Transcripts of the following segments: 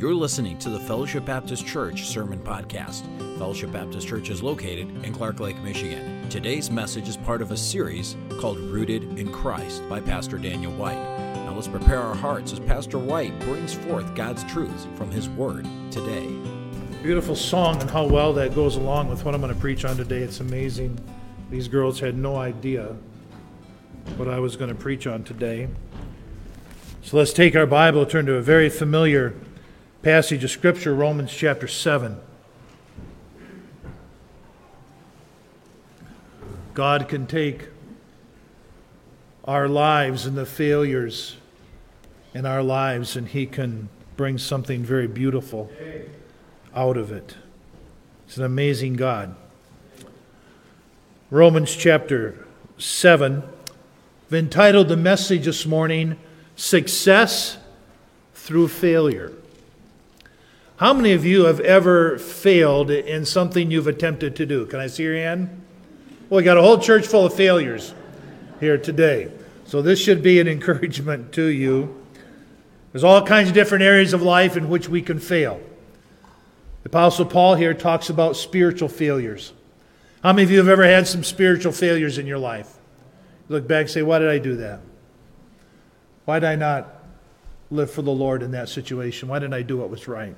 You're listening to the Fellowship Baptist Church Sermon Podcast. Fellowship Baptist Church is located in Clark Lake, Michigan. Today's message is part of a series called Rooted in Christ by Pastor Daniel White. Now let's prepare our hearts as Pastor White brings forth God's truths from his word today. Beautiful song and how well that goes along with what I'm going to preach on today. It's amazing. These girls had no idea what I was going to preach on today. So let's take our Bible, turn to a very familiar passage of Scripture, Romans chapter 7. God can take our lives and the failures in our lives, and He can bring something very beautiful out of it. It's an amazing God. Romans chapter 7. I've entitled the message this morning, Success Through Failure. How many of you have ever failed in something you've attempted to do? Can I see your hand? Well, we got a whole church full of failures here today. So this should be an encouragement to you. There's all kinds of different areas of life in which we can fail. The Apostle Paul here talks about spiritual failures. How many of you have ever had some spiritual failures in your life? You look back and say, Why did I do that? Why did I not live for the Lord in that situation? Why didn't I do what was right?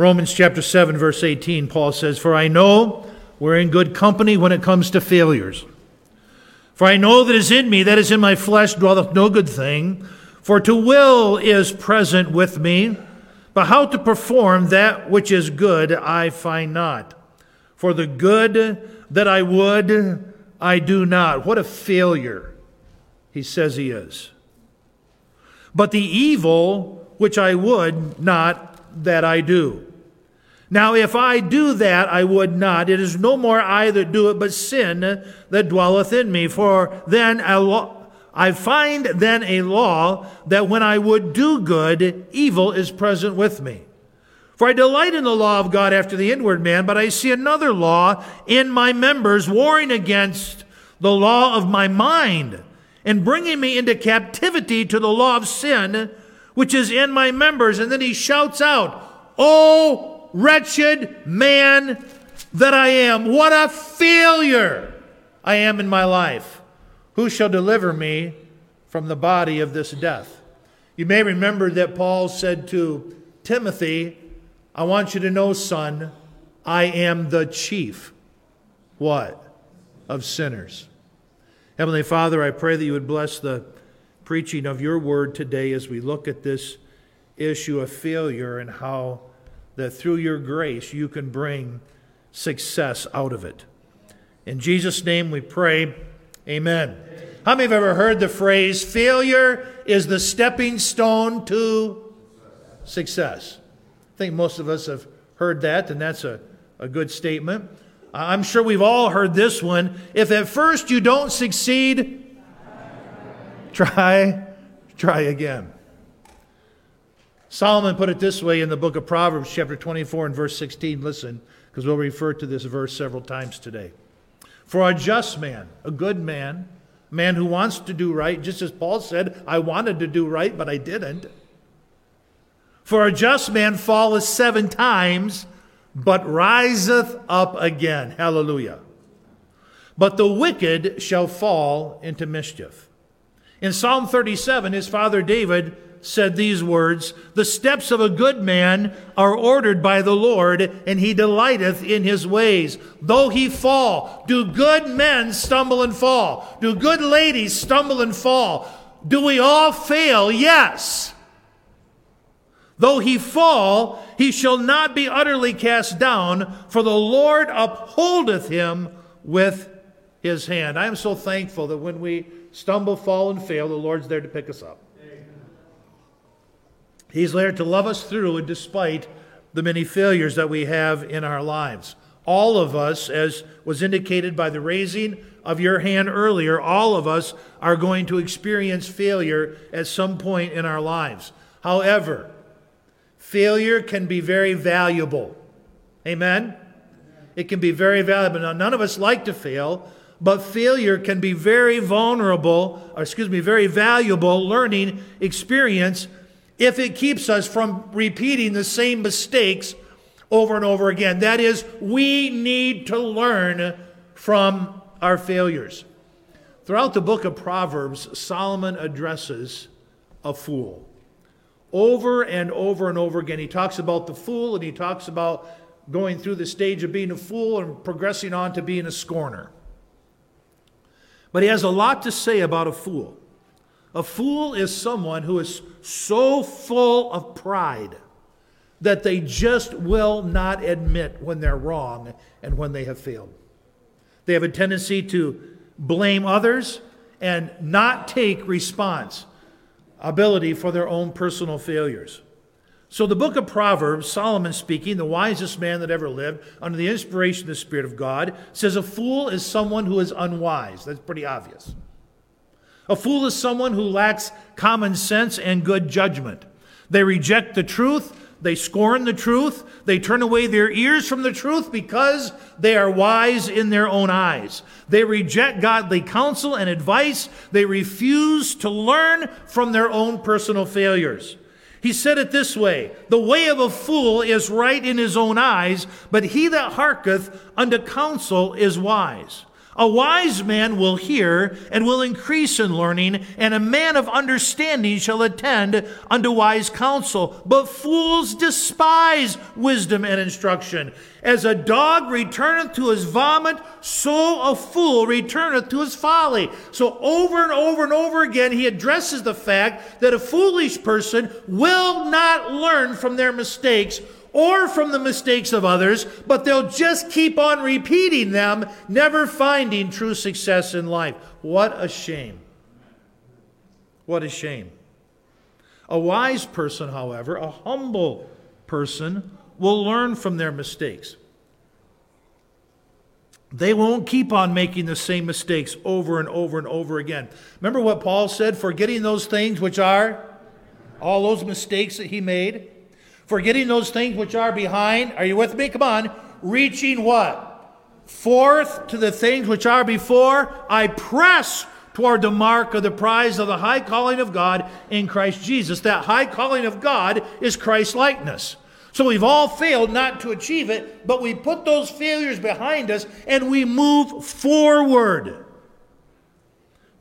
Romans chapter 7, verse 18, Paul says, For I know we're in good company when it comes to failures. For I know that is in me, that is in my flesh, dwelleth no good thing. For to will is present with me, but how to perform that which is good I find not. For the good that I would, I do not. What a failure he says he is. But the evil which I would not, that I do. Now, if I do that, I would not. It is no more I that do it, but sin that dwelleth in me. For then a I find then a law that when I would do good, evil is present with me. For I delight in the law of God after the inward man, but I see another law in my members warring against the law of my mind and bringing me into captivity to the law of sin, which is in my members. And then he shouts out, Oh, wretched man that I am. What a failure I am in my life. Who shall deliver me from the body of this death? You may remember that Paul said to Timothy, I want you to know, son, I am the chief. What? Of sinners. Heavenly Father, I pray that you would bless the preaching of your word today as we look at this issue of failure and how that through your grace you can bring success out of it. In Jesus' name we pray, amen. How many have ever heard the phrase, failure is the stepping stone to success? I think most of us have heard that, and that's a, a good statement. I'm sure we've all heard this one. If at first you don't succeed, try, try again. Solomon put it this way in the book of Proverbs, chapter 24 and verse 16. Listen, because we'll refer to this verse several times today. For a just man, a good man, a man who wants to do right, just as Paul said, I wanted to do right, but I didn't. For a just man falleth seven times, but riseth up again. Hallelujah. But the wicked shall fall into mischief. In Psalm 37, his father David said these words The steps of a good man are ordered by the Lord, and he delighteth in his ways. Though he fall, do good men stumble and fall? Do good ladies stumble and fall? Do we all fail? Yes. Though he fall, he shall not be utterly cast down, for the Lord upholdeth him with his hand. I am so thankful that when we stumble, fall, and fail, the Lord's there to pick us up. He's there to love us through and despite the many failures that we have in our lives. All of us, as was indicated by the raising of your hand earlier, all of us are going to experience failure at some point in our lives. However, failure can be very valuable. Amen? It can be very valuable. Now, none of us like to fail, but failure can be very vulnerable, excuse me, very valuable learning experience if it keeps us from repeating the same mistakes over and over again. That is, we need to learn from our failures. Throughout the book of Proverbs, Solomon addresses a fool. Over and over and over again, he talks about the fool and he talks about going through the stage of being a fool and progressing on to being a scorner. But he has a lot to say about a fool. A fool is someone who is so full of pride that they just will not admit when they're wrong and when they have failed. They have a tendency to blame others and not take responsibility for their own personal failures. So, the book of Proverbs, Solomon speaking, the wisest man that ever lived, under the inspiration of the Spirit of God, says a fool is someone who is unwise. That's pretty obvious. A fool is someone who lacks common sense and good judgment. They reject the truth, they scorn the truth, they turn away their ears from the truth because they are wise in their own eyes. They reject godly counsel and advice, they refuse to learn from their own personal failures. He said it this way The way of a fool is right in his own eyes, but he that hearketh unto counsel is wise. A wise man will hear and will increase in learning, and a man of understanding shall attend unto wise counsel. But fools despise wisdom and instruction. As a dog returneth to his vomit, so a fool returneth to his folly. So over and over and over again, he addresses the fact that a foolish person will not learn from their mistakes or from the mistakes of others, but they'll just keep on repeating them, never finding true success in life. What a shame. What a shame. A wise person, however, a humble person, will learn from their mistakes. They won't keep on making the same mistakes over and over and over again. Remember what Paul said forgetting those things which are all those mistakes that he made? Forgetting those things which are behind. Are you with me? Come on. Reaching what? Forth to the things which are before. I press toward the mark of the prize of the high calling of God in Christ Jesus. That high calling of God is Christ likeness. So we've all failed not to achieve it, but we put those failures behind us and we move forward.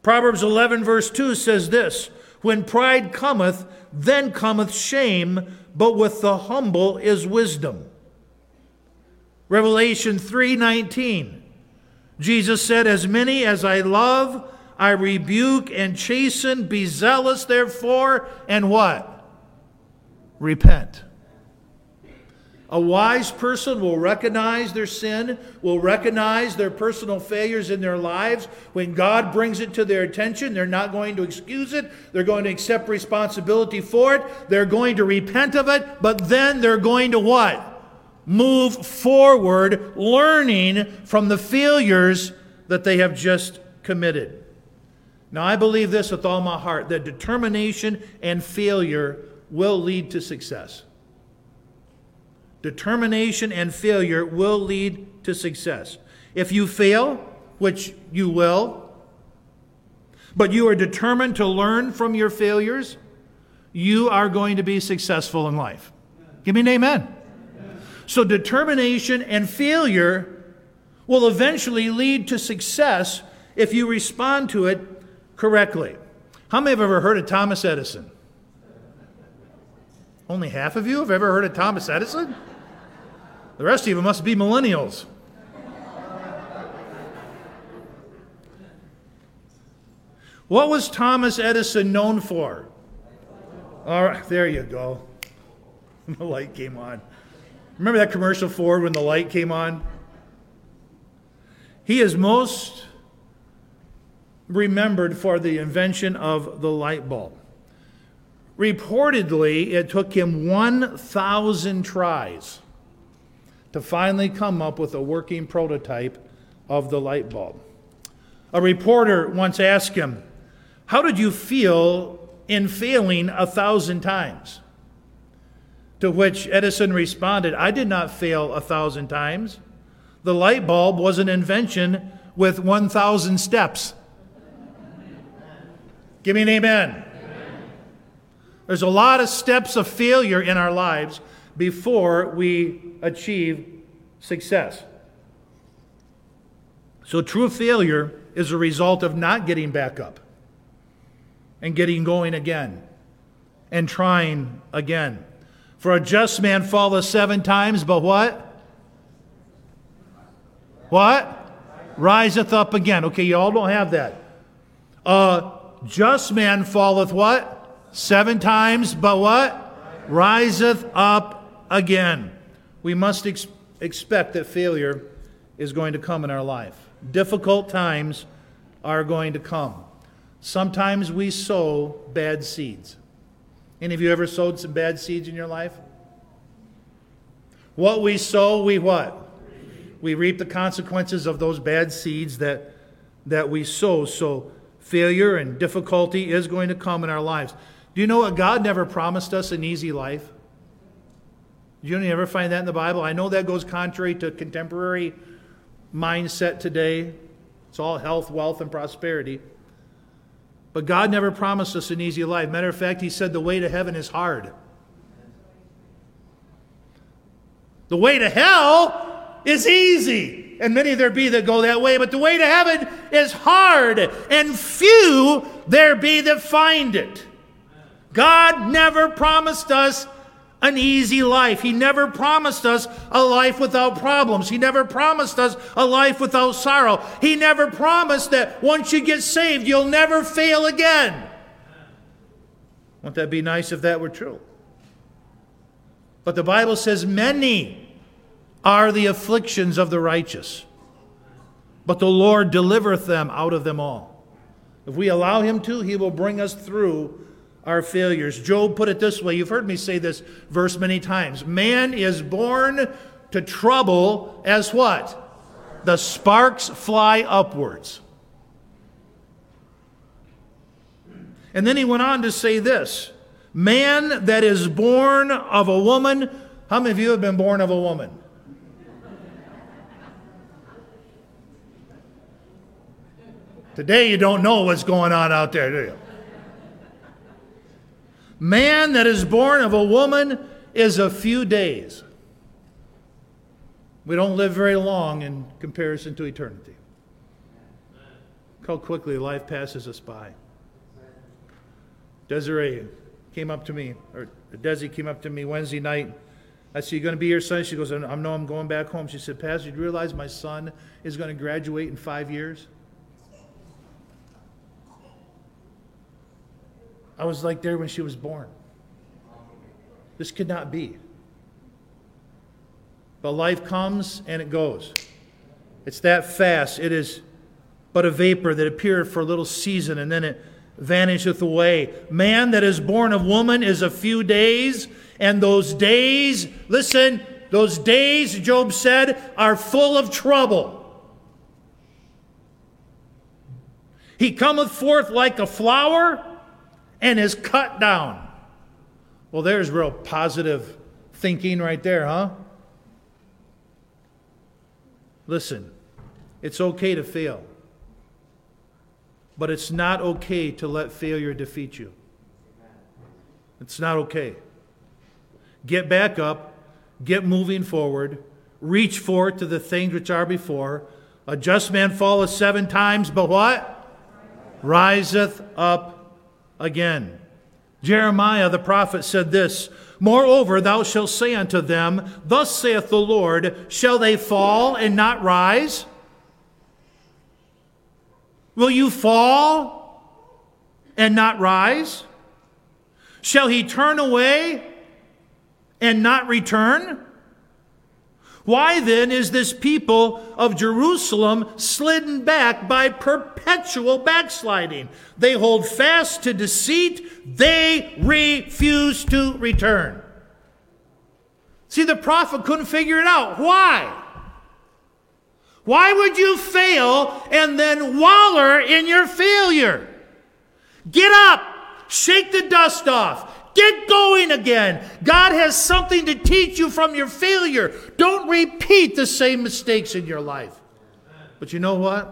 Proverbs 11, verse 2 says this When pride cometh, then cometh shame, but with the humble is wisdom. Revelation 3:19. Jesus said, "As many as I love, I rebuke and chasten. Be zealous therefore, and what? Repent." A wise person will recognize their sin, will recognize their personal failures in their lives. When God brings it to their attention, they're not going to excuse it. They're going to accept responsibility for it. They're going to repent of it, but then they're going to what? Move forward, learning from the failures that they have just committed. Now, I believe this with all my heart that determination and failure will lead to success. Determination and failure will lead to success. If you fail, which you will, but you are determined to learn from your failures, you are going to be successful in life. Give me an amen. So, determination and failure will eventually lead to success if you respond to it correctly. How many have ever heard of Thomas Edison? Only half of you have ever heard of Thomas Edison? The rest of you must be millennials. What was Thomas Edison known for? All right, there you go. The light came on. Remember that commercial Ford when the light came on? He is most remembered for the invention of the light bulb. Reportedly, it took him 1,000 tries to finally come up with a working prototype of the light bulb. A reporter once asked him, How did you feel in failing a thousand times? To which Edison responded, I did not fail a thousand times. The light bulb was an invention with 1,000 steps. Give me an amen. There's a lot of steps of failure in our lives before we achieve success. So, true failure is a result of not getting back up and getting going again and trying again. For a just man falleth seven times, but what? What? Riseth up again. Okay, you all don't have that. A just man falleth what? Seven times, but what? Riseth up again. We must ex- expect that failure is going to come in our life. Difficult times are going to come. Sometimes we sow bad seeds. Any of you ever sowed some bad seeds in your life? What we sow, we what? We reap the consequences of those bad seeds that, that we sow. So failure and difficulty is going to come in our lives. Do you know what? God never promised us an easy life. You ever find that in the Bible? I know that goes contrary to contemporary mindset today. It's all health, wealth, and prosperity. But God never promised us an easy life. Matter of fact, He said the way to heaven is hard. The way to hell is easy. And many there be that go that way, but the way to heaven is hard, and few there be that find it. God never promised us an easy life. He never promised us a life without problems. He never promised us a life without sorrow. He never promised that once you get saved, you'll never fail again. Wouldn't that be nice if that were true? But the Bible says, Many are the afflictions of the righteous, but the Lord delivereth them out of them all. If we allow Him to, He will bring us through our failures. Job put it this way you've heard me say this verse many times Man is born to trouble as what? The sparks fly upwards. And then he went on to say this Man that is born of a woman, how many of you have been born of a woman? Today you don't know what's going on out there, do you? Man that is born of a woman is a few days. We don't live very long in comparison to eternity. Look how quickly life passes us by. Desiree came up to me, or Desi came up to me Wednesday night. I said, You going to be here Sunday? She goes, I know I'm going back home. She said, Pastor, you realize my son is going to graduate in five years? I was like there when she was born. This could not be. But life comes and it goes. It's that fast. It is but a vapor that appeared for a little season and then it vanisheth away. Man that is born of woman is a few days, and those days, listen, those days, Job said, are full of trouble. He cometh forth like a flower and is cut down. Well, there's real positive thinking right there, huh? Listen, it's okay to fail, but it's not okay to let failure defeat you. It's not okay. Get back up, get moving forward, reach forth to the things which are before. A just man falleth seven times, but what? Riseth up again. Jeremiah the prophet said this Moreover, thou shalt say unto them, Thus saith the Lord, Shall they fall and not rise? Will you fall and not rise? Shall he turn away and not return? Why then is this people of Jerusalem slidden back by perpetual backsliding? They hold fast to deceit, they refuse to return. See, the prophet couldn't figure it out. Why? Why would you fail and then waller in your failure? Get up, shake the dust off, Get going again. God has something to teach you from your failure. Don't repeat the same mistakes in your life. But you know what?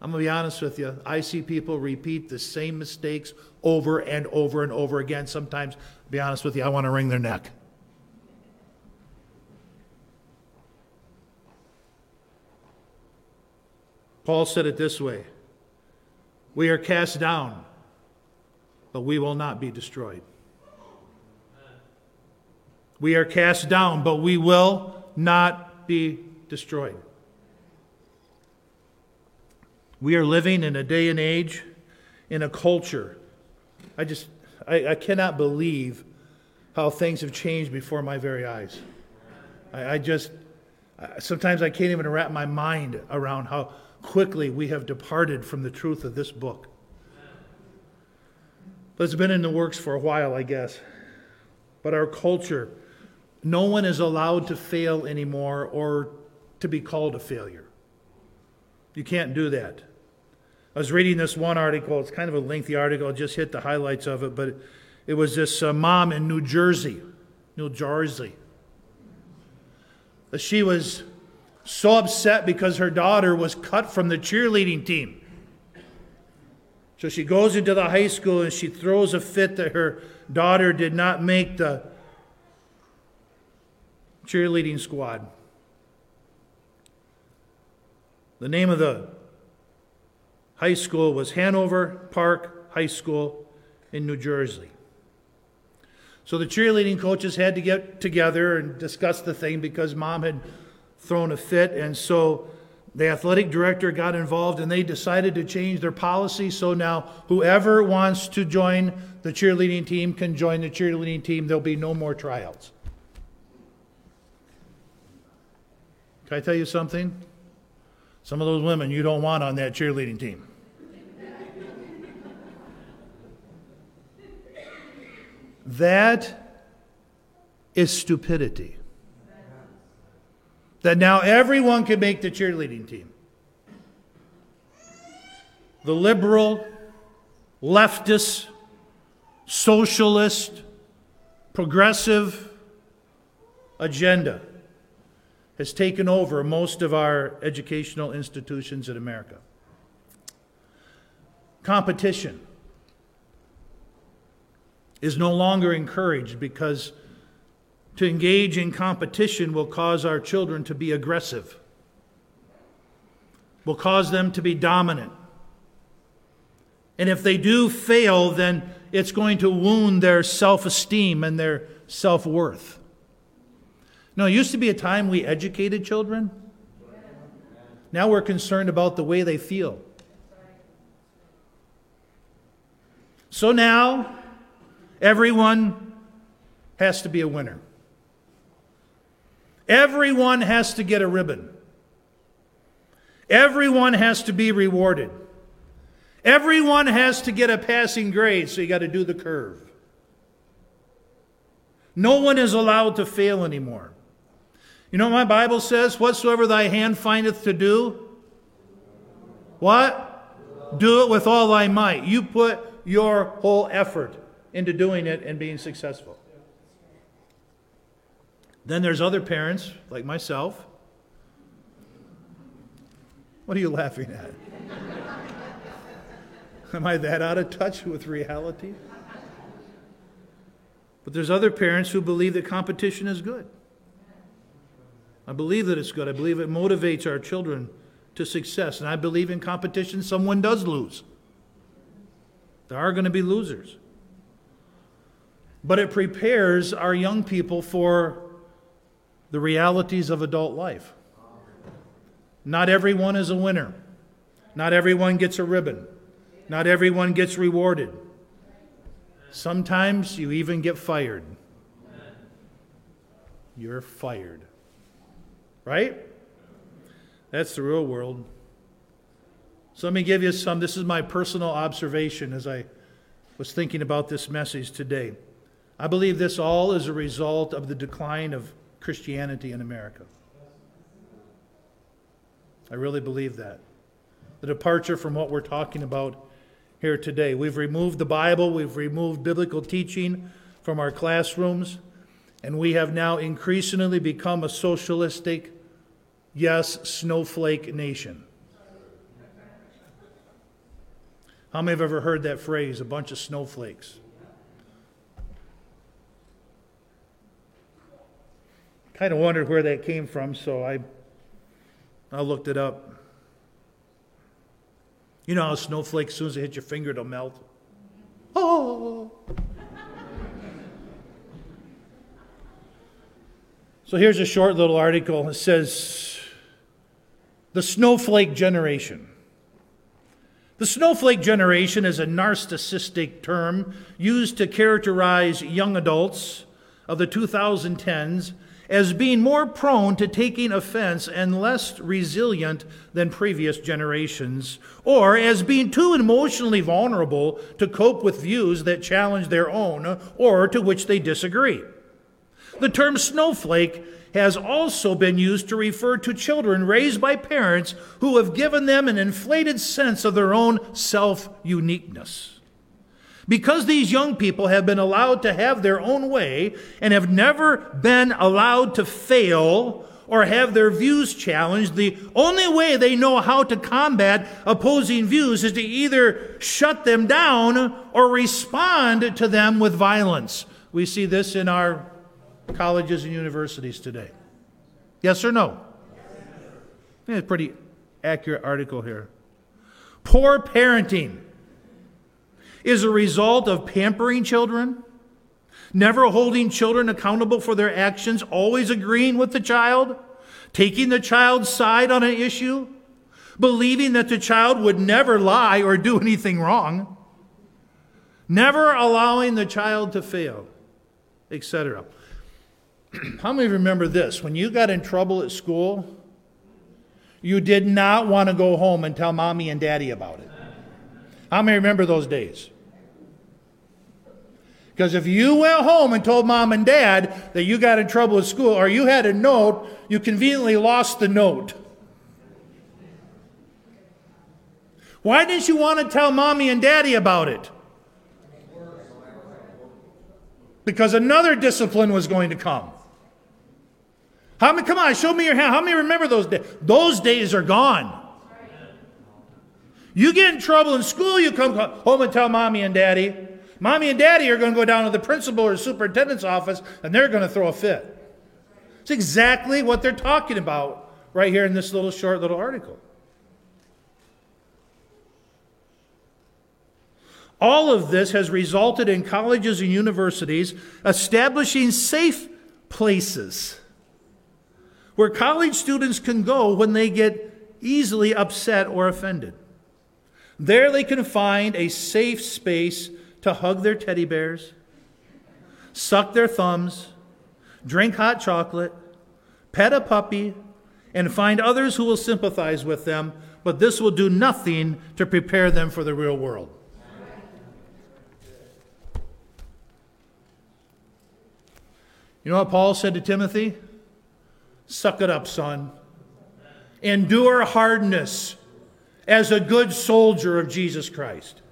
I'm going to be honest with you. I see people repeat the same mistakes over and over and over again. Sometimes, to be honest with you, I want to wring their neck. Paul said it this way We are cast down, but we will not be destroyed. We are cast down, but we will not be destroyed. We are living in a day and age, in a culture. I just, I, I cannot believe how things have changed before my very eyes. I, I just, sometimes I can't even wrap my mind around how quickly we have departed from the truth of this book. But it's been in the works for a while, I guess. But our culture, no one is allowed to fail anymore or to be called a failure. You can't do that. I was reading this one article. It's kind of a lengthy article. I'll just hit the highlights of it. But it was this uh, mom in New Jersey, New Jersey. She was so upset because her daughter was cut from the cheerleading team. So she goes into the high school and she throws a fit that her daughter did not make the cheerleading squad. The name of the high school was Hanover Park High School in New Jersey. So the cheerleading coaches had to get together and discuss the thing because mom had thrown a fit. And so the athletic director got involved and they decided to change their policy. So now whoever wants to join the cheerleading team can join the cheerleading team. There'll be no more tryouts. Can I tell you something? Some of those women you don't want on that cheerleading team. That is stupidity. That now everyone can make the cheerleading team. The liberal, leftist, socialist, progressive agenda has taken over most of our educational institutions in America. Competition is no longer encouraged because to engage in competition will cause our children to be aggressive, will cause them to be dominant. And if they do fail, then it's going to wound their self esteem and their self worth. No, it used to be a time we educated children. Now we're concerned about the way they feel. So now, everyone has to be a winner. Everyone has to get a ribbon. Everyone has to be rewarded. Everyone has to get a passing grade, so you got to do the curve. No one is allowed to fail anymore. You know what my Bible says? Whatsoever thy hand findeth to do, what? Do it with all thy might. You put your whole effort into doing it and being successful. Then there's other parents, like myself. What are you laughing at? Am I that out of touch with reality? But there's other parents who believe that competition is good. I believe that it's good. I believe it motivates our children to success. And I believe in competition, someone does lose. There are going to be losers. But it prepares our young people for the realities of adult life. Not everyone is a winner. Not everyone gets a ribbon. Not everyone gets rewarded. Sometimes you even get fired. You're fired. Right? That's the real world. So let me give you some. This is my personal observation as I was thinking about this message today. I believe this all is a result of the decline of Christianity in America. I really believe that. The departure from what we're talking about here today. We've removed the Bible, we've removed biblical teaching from our classrooms, and we have now increasingly become a socialistic, yes, snowflake nation. How many have ever heard that phrase, a bunch of snowflakes? Kind of wondered where that came from, so I, I looked it up. You know how snowflakes, as soon as they hit your finger, they'll melt? Oh! So here's a short little article. It says, The Snowflake Generation. The snowflake generation is a narcissistic term used to characterize young adults of the 2010s as being more prone to taking offense and less resilient than previous generations, or as being too emotionally vulnerable to cope with views that challenge their own or to which they disagree. The term snowflake has also been used to refer to children raised by parents who have given them an inflated sense of their own self uniqueness. Because these young people have been allowed to have their own way and have never been allowed to fail or have their views challenged, the only way they know how to combat opposing views is to either shut them down or respond to them with violence. We see this in our colleges and universities today. Yes or no? Yeah, pretty accurate article here. Poor parenting is a result of pampering children, never holding children accountable for their actions, always agreeing with the child, taking the child's side on an issue, believing that the child would never lie or do anything wrong, never allowing the child to fail, etc. How many remember this? When you got in trouble at school, you did not want to go home and tell mommy and daddy about it. How many remember those days? Because if you went home and told mom and dad that you got in trouble at school or you had a note, you conveniently lost the note. Why didn't you want to tell mommy and daddy about it? Because another discipline was going to come. How many, come on, show me your hand. How many remember those days? Those days are gone. You get in trouble in school, you come home and tell mommy and daddy. Mommy and daddy are going to go down to the principal or superintendent's office and they're going to throw a fit. It's exactly what they're talking about right here in this little short little article. All of this has resulted in colleges and universities establishing safe places where college students can go when they get easily upset or offended. There they can find a safe space to hug their teddy bears, suck their thumbs, drink hot chocolate, pet a puppy, and find others who will sympathize with them, but this will do nothing to prepare them for the real world. You know what Paul said to Timothy? Suck it up, son. Endure hardness as a good soldier of Jesus Christ.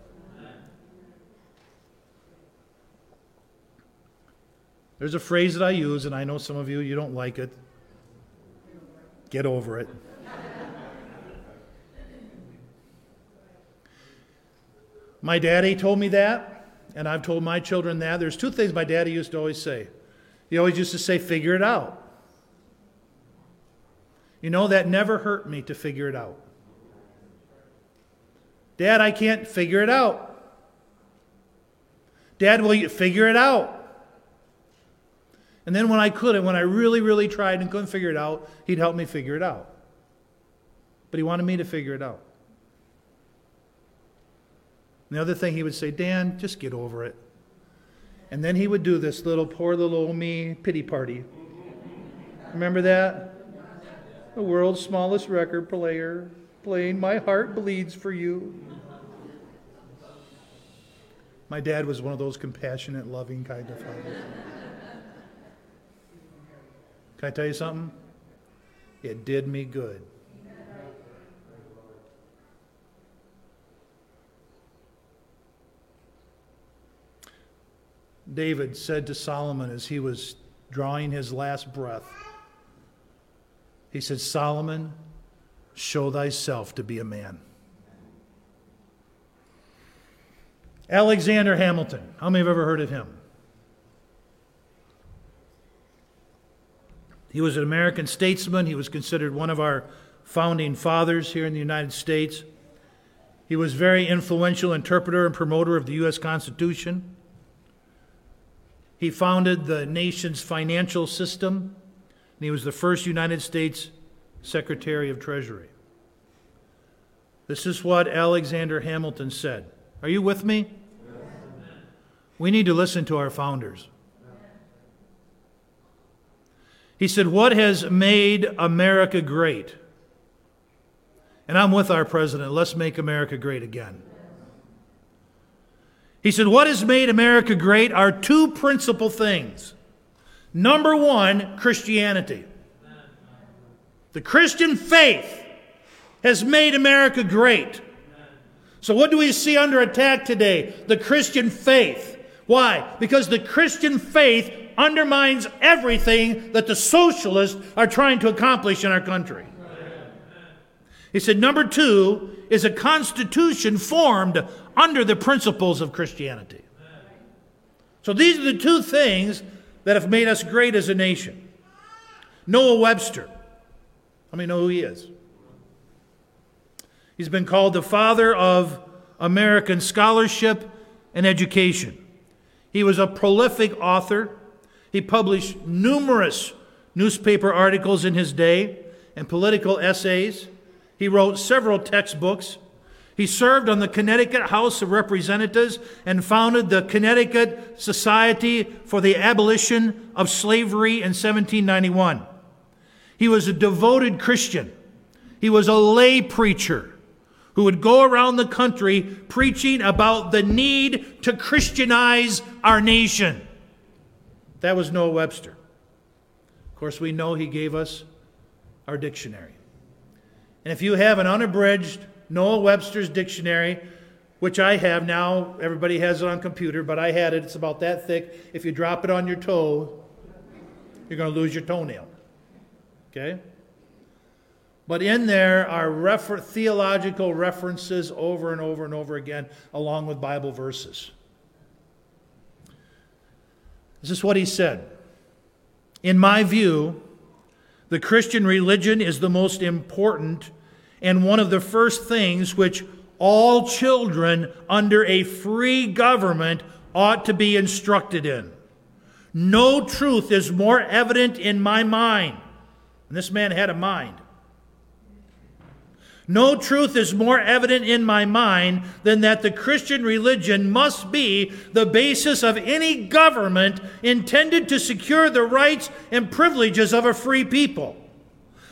There's a phrase that I use, and I know some of you, you don't like it. Get over it. my daddy told me that, and I've told my children that. There's two things my daddy used to always say. He always used to say, figure it out. You know, that never hurt me to figure it out. Dad, I can't figure it out. Dad, will you figure it out? And then when I couldn't, when I really, really tried and couldn't figure it out, he'd help me figure it out. But he wanted me to figure it out. And the other thing he would say, Dan, just get over it. And then he would do this little poor little old me pity party. Remember that? The world's smallest record player playing My Heart Bleeds for You. My dad was one of those compassionate, loving kind of fathers. Can I tell you something? It did me good. David said to Solomon as he was drawing his last breath, he said, Solomon, show thyself to be a man. Alexander Hamilton. How many have ever heard of him? He was an American statesman. He was considered one of our founding fathers here in the United States. He was very influential interpreter and promoter of the U.S. Constitution. He founded the nation's financial system, and he was the first United States Secretary of Treasury. This is what Alexander Hamilton said. Are you with me? We need to listen to our founders. He said, What has made America great? And I'm with our president. Let's make America great again. He said, What has made America great are two principal things. Number one, Christianity. The Christian faith has made America great. So, what do we see under attack today? The Christian faith. Why? Because the Christian faith undermines everything that the socialists are trying to accomplish in our country. He said, number two is a constitution formed under the principles of Christianity. So these are the two things that have made us great as a nation. Noah Webster. Let me know who he is. He's been called the father of American scholarship and education. He was a prolific author. He published numerous newspaper articles in his day and political essays. He wrote several textbooks. He served on the Connecticut House of Representatives and founded the Connecticut Society for the Abolition of Slavery in 1791. He was a devoted Christian. He was a lay preacher who would go around the country preaching about the need to Christianize our nation. That was Noah Webster. Of course, we know he gave us our dictionary. And if you have an unabridged Noah Webster's dictionary, which I have now, everybody has it on computer, but I had it, it's about that thick. If you drop it on your toe, you're going to lose your toenail. Okay? But in there are refer- theological references over and over and over again, along with Bible verses. This is what he said. In my view, the Christian religion is the most important and one of the first things which all children under a free government ought to be instructed in. No truth is more evident in my mind. And this man had a mind. No truth is more evident in my mind than that the Christian religion must be the basis of any government intended to secure the rights and privileges of a free people.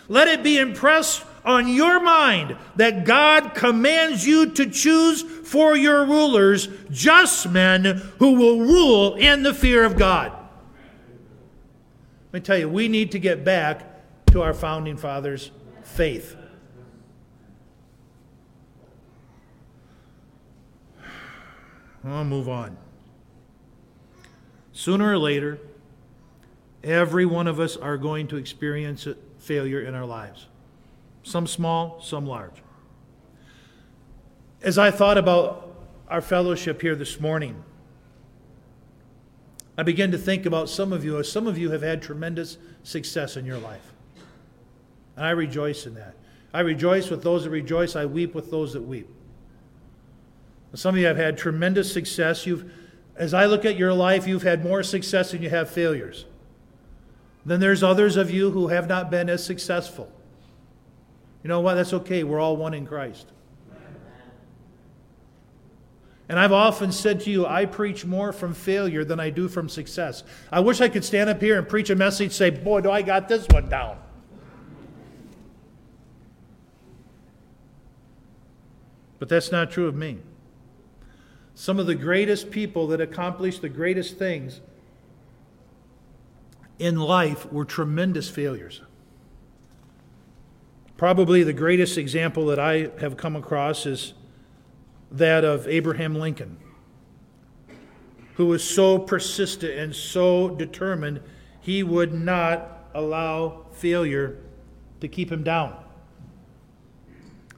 Let it be impressed on your mind that God commands you to choose for your rulers just men who will rule in the fear of God. Let me tell you, we need to get back to our founding fathers' faith. I'll move on. Sooner or later, every one of us are going to experience failure in our lives. Some small, some large. As I thought about our fellowship here this morning, I began to think about some of you, as some of you have had tremendous success in your life. And I rejoice in that. I rejoice with those that rejoice, I weep with those that weep. Some of you have had tremendous success. You've, as I look at your life, you've had more success than you have failures. Then there's others of you who have not been as successful. You know what? That's okay. We're all one in Christ. And I've often said to you, I preach more from failure than I do from success. I wish I could stand up here and preach a message, say, Boy, do I got this one down. But that's not true of me. Some of the greatest people that accomplished the greatest things in life were tremendous failures. Probably the greatest example that I have come across is that of Abraham Lincoln, who was so persistent and so determined he would not allow failure to keep him down.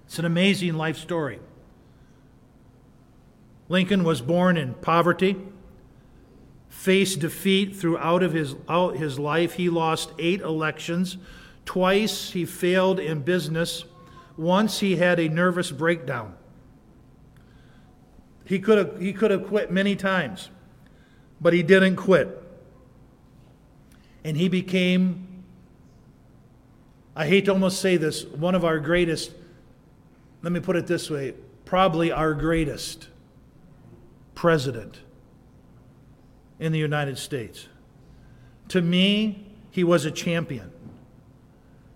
It's an amazing life story. Lincoln was born in poverty, faced defeat throughout of his, out his life. He lost eight elections. Twice he failed in business. Once he had a nervous breakdown. He could have, he could have quit many times, but he didn't quit. And he became, I hate to almost say this, one of our greatest, let me put it this way, probably our greatest president in the United States. To me, he was a champion.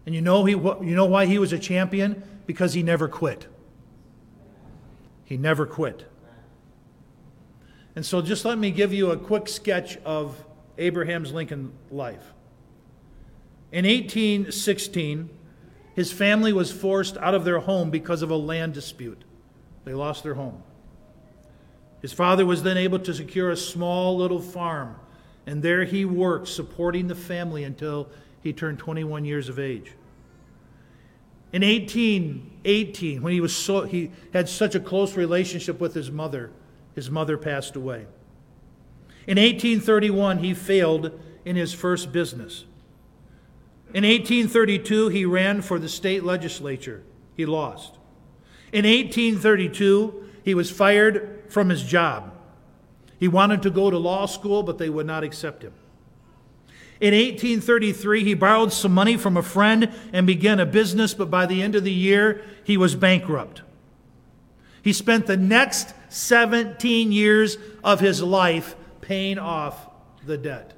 And you know, he, you know why he was a champion? Because he never quit. He never quit. And so just let me give you a quick sketch of Abraham's Lincoln life. In 1816, his family was forced out of their home because of a land dispute. They lost their home. His father was then able to secure a small little farm, and there he worked, supporting the family until he turned 21 years of age. In 1818, when he, was so, he had such a close relationship with his mother, his mother passed away. In 1831, he failed in his first business. In 1832, he ran for the state legislature. He lost. In 1832, he was fired from his job. He wanted to go to law school, but they would not accept him. In 1833, he borrowed some money from a friend and began a business, but by the end of the year, he was bankrupt. He spent the next 17 years of his life paying off the debt.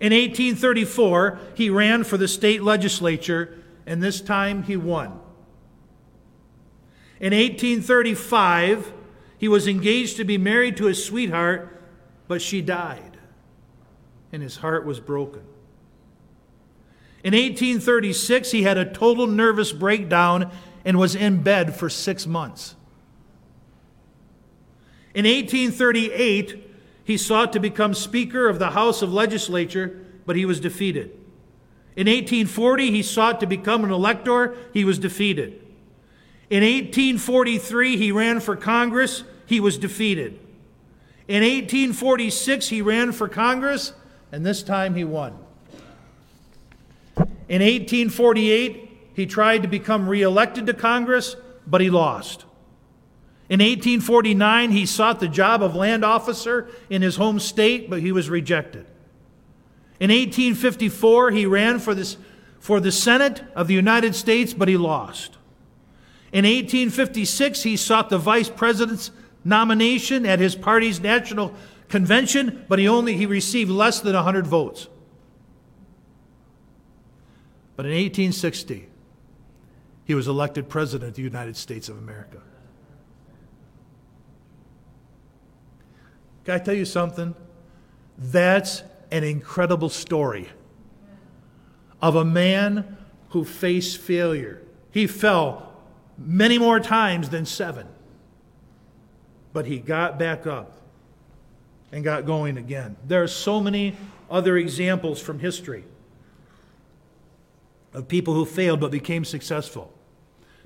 In 1834, he ran for the state legislature, and this time he won. In 1835, he was engaged to be married to his sweetheart, but she died, and his heart was broken. In 1836, he had a total nervous breakdown and was in bed for six months. In 1838, he sought to become Speaker of the House of Legislature, but he was defeated. In 1840, he sought to become an elector, he was defeated. In 1843, he ran for Congress, he was defeated. In 1846, he ran for Congress, and this time he won. In 1848, he tried to become reelected to Congress, but he lost. In 1849, he sought the job of land officer in his home state, but he was rejected. In 1854, he ran for, this, for the Senate of the United States, but he lost. In 1856, he sought the vice president's nomination at his party's national convention, but he only he received less than 100 votes. But in 1860, he was elected President of the United States of America. Can I tell you something? That's an incredible story of a man who faced failure. He fell many more times than seven, but he got back up and got going again. There are so many other examples from history of people who failed but became successful.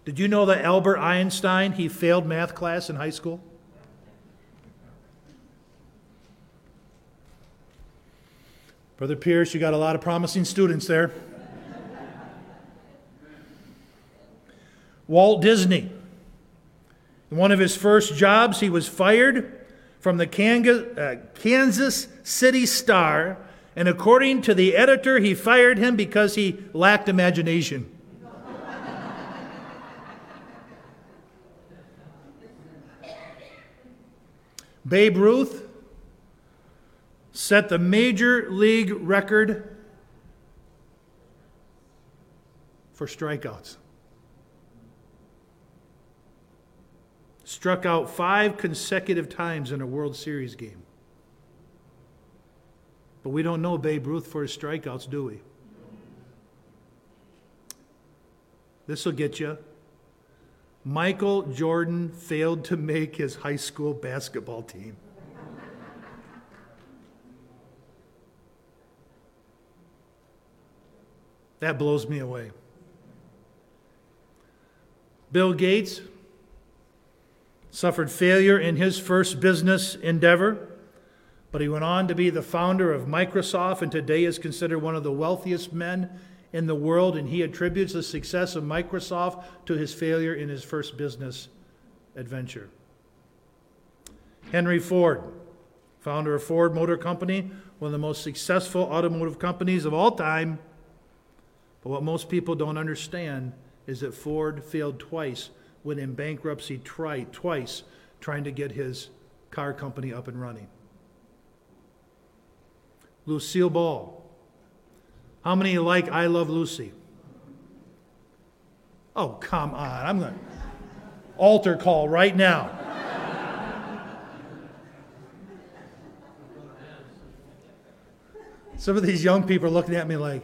Did you know that Albert Einstein, he failed math class in high school? Brother Pierce, you got a lot of promising students there. Walt Disney. In one of his first jobs, he was fired from the uh, Kansas City Star, and according to the editor, he fired him because he lacked imagination. Babe Ruth set the major league record for strikeouts. Struck out five consecutive times in a World Series game. But we don't know Babe Ruth for his strikeouts, do we? This will get you. Michael Jordan failed to make his high school basketball team. That blows me away. Bill Gates suffered failure in his first business endeavor, but he went on to be the founder of Microsoft and today is considered one of the wealthiest men in the world. And he attributes the success of Microsoft to his failure in his first business adventure. Henry Ford, founder of Ford Motor Company, one of the most successful automotive companies of all time. But what most people don't understand is that Ford failed twice went in bankruptcy twice trying to get his car company up and running. Lucille Ball. How many like I Love Lucy? Oh, come on. I'm going to altar call right now. Some of these young people are looking at me like,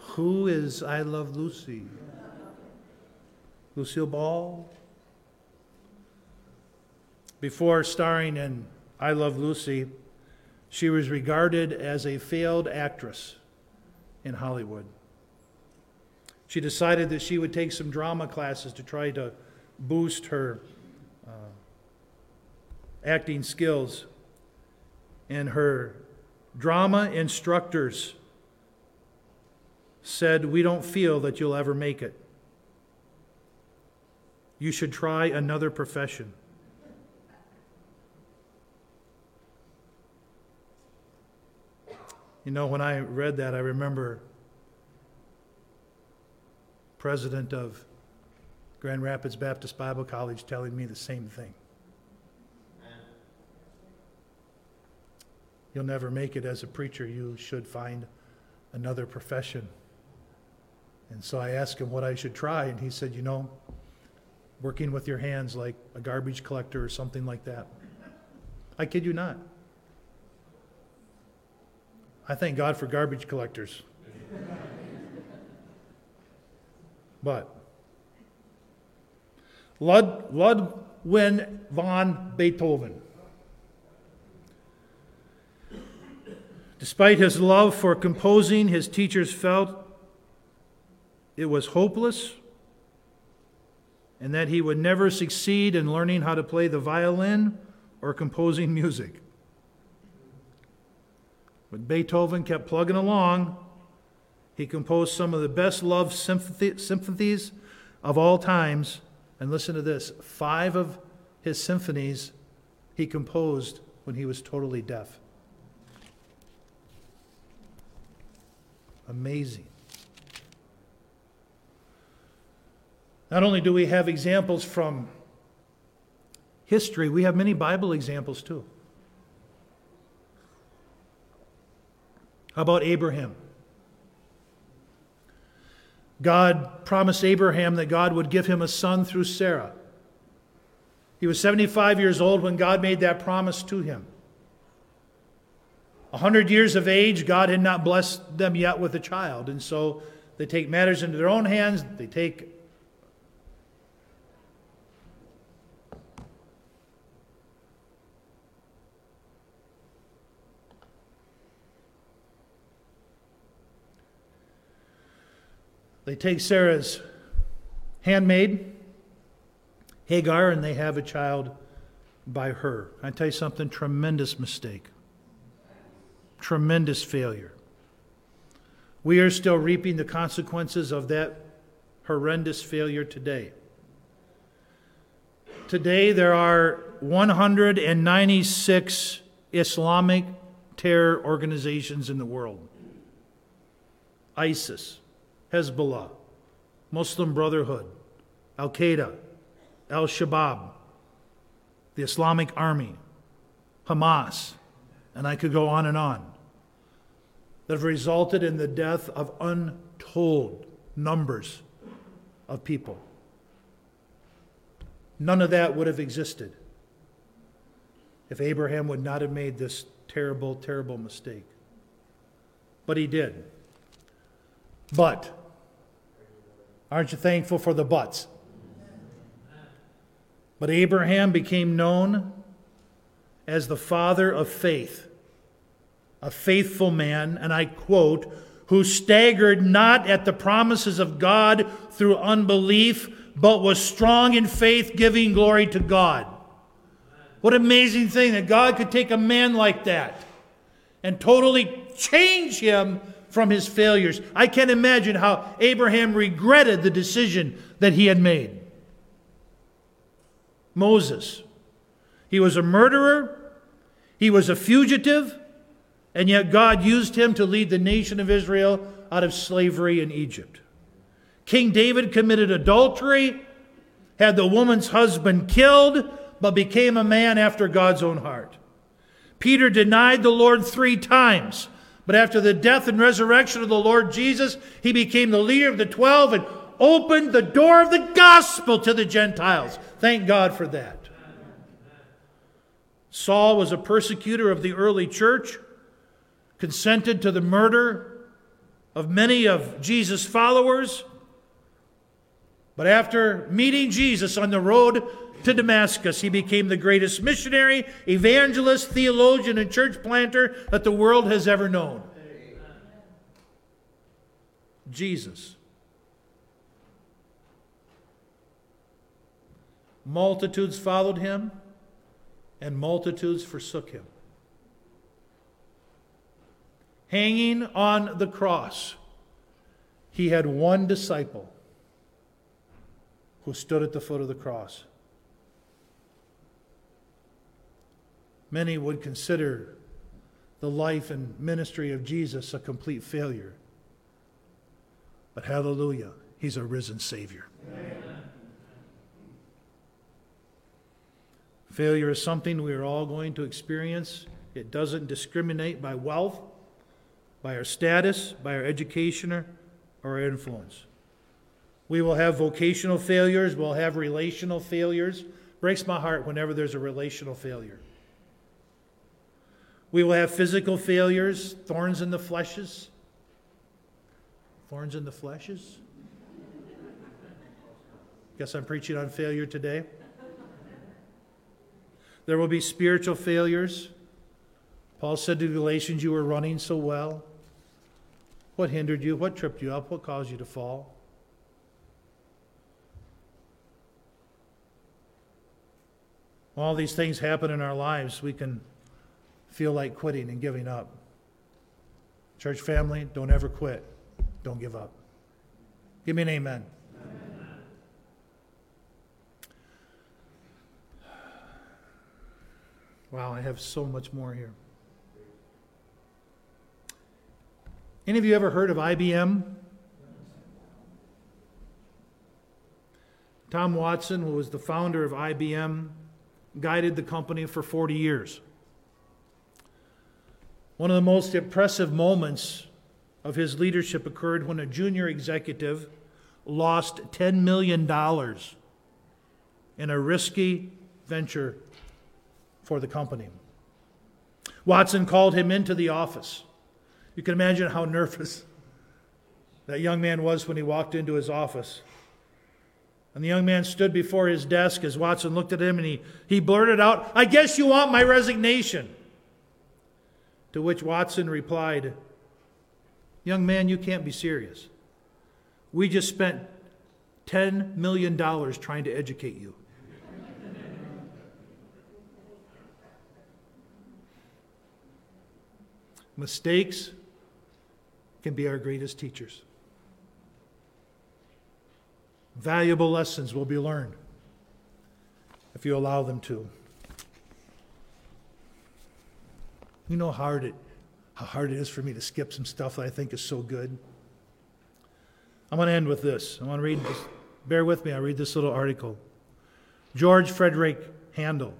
who is I Love Lucy? Lucille Ball. Before starring in I Love Lucy, she was regarded as a failed actress in Hollywood. She decided that she would take some drama classes to try to boost her uh, acting skills. And her drama instructors said, We don't feel that you'll ever make it. You should try another profession. You know, when I read that, I remember president of Grand Rapids Baptist Bible College telling me the same thing. You'll never make it as a preacher. You should find another profession. And so I asked him what I should try, and he said, You know, working with your hands like a garbage collector or something like that. I kid you not. I thank God for garbage collectors. but Lud, Ludwig von Beethoven, despite his love for composing, his teachers felt it was hopeless and that he would never succeed in learning how to play the violin or composing music. But Beethoven kept plugging along. He composed some of the best loved symphonies of all times. And listen to this five of his symphonies he composed when he was totally deaf. Amazing. Not only do we have examples from history, we have many Bible examples too. How about Abraham? God promised Abraham that God would give him a son through Sarah. He was 75 years old when God made that promise to him. A hundred years of age, God had not blessed them yet with a child. And so they take matters into their own hands. They take They take Sarah's handmaid, Hagar, and they have a child by her. I tell you something, tremendous mistake. Tremendous failure. We are still reaping the consequences of that horrendous failure today. Today, there are 196 Islamic terror organizations in the world ISIS, Hezbollah, Muslim Brotherhood, Al Qaeda, Al Shabaab, the Islamic Army, Hamas, and I could go on and on, that have resulted in the death of untold numbers of people. None of that would have existed if Abraham would not have made this terrible, terrible mistake. But he did. But, aren't you thankful for the buts? But Abraham became known as the father of faith, a faithful man, and I quote, who staggered not at the promises of God through unbelief, but was strong in faith, giving glory to God. What amazing thing that God could take a man like that and totally change him from his failures. I can't imagine how Abraham regretted the decision that he had made. Moses. He was a murderer, he was a fugitive, and yet God used him to lead the nation of Israel out of slavery in Egypt. King David committed adultery, had the woman's husband killed, but became a man after God's own heart. Peter denied the Lord three times, but after the death and resurrection of the Lord Jesus, he became the leader of the twelve and opened the door of the gospel to the Gentiles. Thank God for that. Saul was a persecutor of the early church, consented to the murder of many of Jesus' followers. But after meeting Jesus on the road to Damascus, he became the greatest missionary, evangelist, theologian, and church planter that the world has ever known. Jesus. Multitudes followed him, and multitudes forsook him. Hanging on the cross, he had one disciple who stood at the foot of the cross. Many would consider the life and ministry of Jesus a complete failure. But hallelujah, he's a risen Savior. Amen. Failure is something we are all going to experience. It doesn't discriminate by wealth, by our status, by our education, or our influence. We will have vocational failures, we'll have relational failures. Breaks my heart whenever there's a relational failure. We will have physical failures, thorns in the fleshes. Thorns in the fleshes? Guess I'm preaching on failure today. There will be spiritual failures. Paul said to the Galatians, You were running so well. What hindered you? What tripped you up? What caused you to fall? All these things happen in our lives. We can feel like quitting and giving up. Church family, don't ever quit. Don't give up. Give me an amen. amen. Wow, I have so much more here. Any of you ever heard of IBM? Tom Watson, who was the founder of IBM, guided the company for 40 years. One of the most impressive moments of his leadership occurred when a junior executive lost $10 million in a risky venture for the company. Watson called him into the office. You can imagine how nervous that young man was when he walked into his office. And the young man stood before his desk as Watson looked at him and he, he blurted out, I guess you want my resignation. To which Watson replied, Young man, you can't be serious. We just spent $10 million trying to educate you. Mistakes can be our greatest teachers. Valuable lessons will be learned if you allow them to. You know how hard it, how hard it is for me to skip some stuff that I think is so good. I'm going to end with this. I want to read this. Bear with me. I read this little article. George Frederick Handel.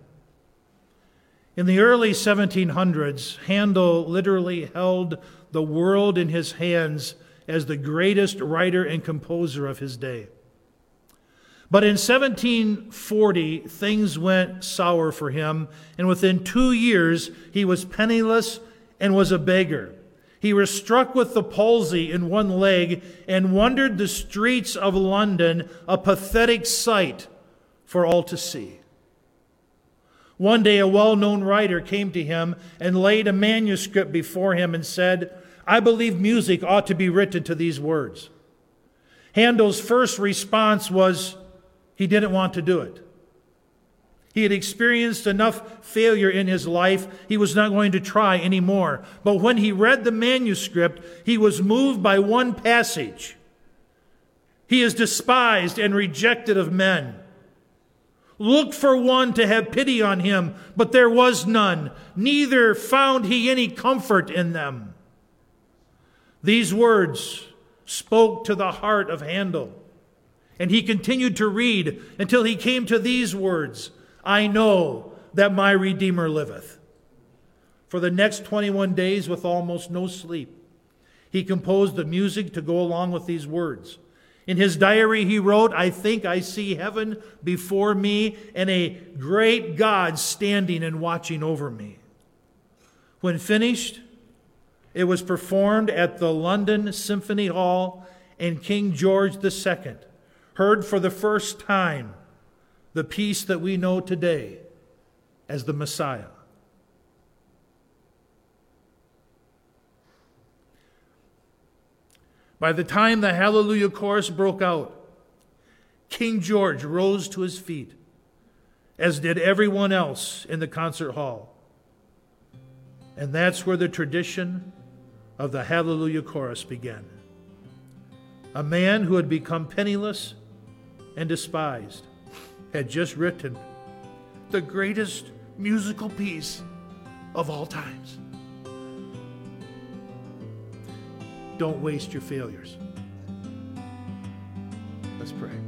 In the early 1700s, Handel literally held the world in his hands as the greatest writer and composer of his day. But in 1740, things went sour for him, and within two years, he was penniless and was a beggar. He was struck with the palsy in one leg and wandered the streets of London, a pathetic sight for all to see. One day, a well known writer came to him and laid a manuscript before him and said, I believe music ought to be written to these words. Handel's first response was he didn't want to do it. He had experienced enough failure in his life, he was not going to try anymore. But when he read the manuscript, he was moved by one passage. He is despised and rejected of men. Looked for one to have pity on him, but there was none, neither found he any comfort in them. These words spoke to the heart of Handel. And he continued to read until he came to these words I know that my Redeemer liveth. For the next 21 days, with almost no sleep, he composed the music to go along with these words. In his diary, he wrote, I think I see heaven before me and a great God standing and watching over me. When finished, it was performed at the London Symphony Hall, and King George II heard for the first time the piece that we know today as the Messiah. By the time the Hallelujah chorus broke out, King George rose to his feet, as did everyone else in the concert hall. And that's where the tradition of the Hallelujah chorus began. A man who had become penniless and despised had just written the greatest musical piece of all times. Don't waste your failures. Let's pray.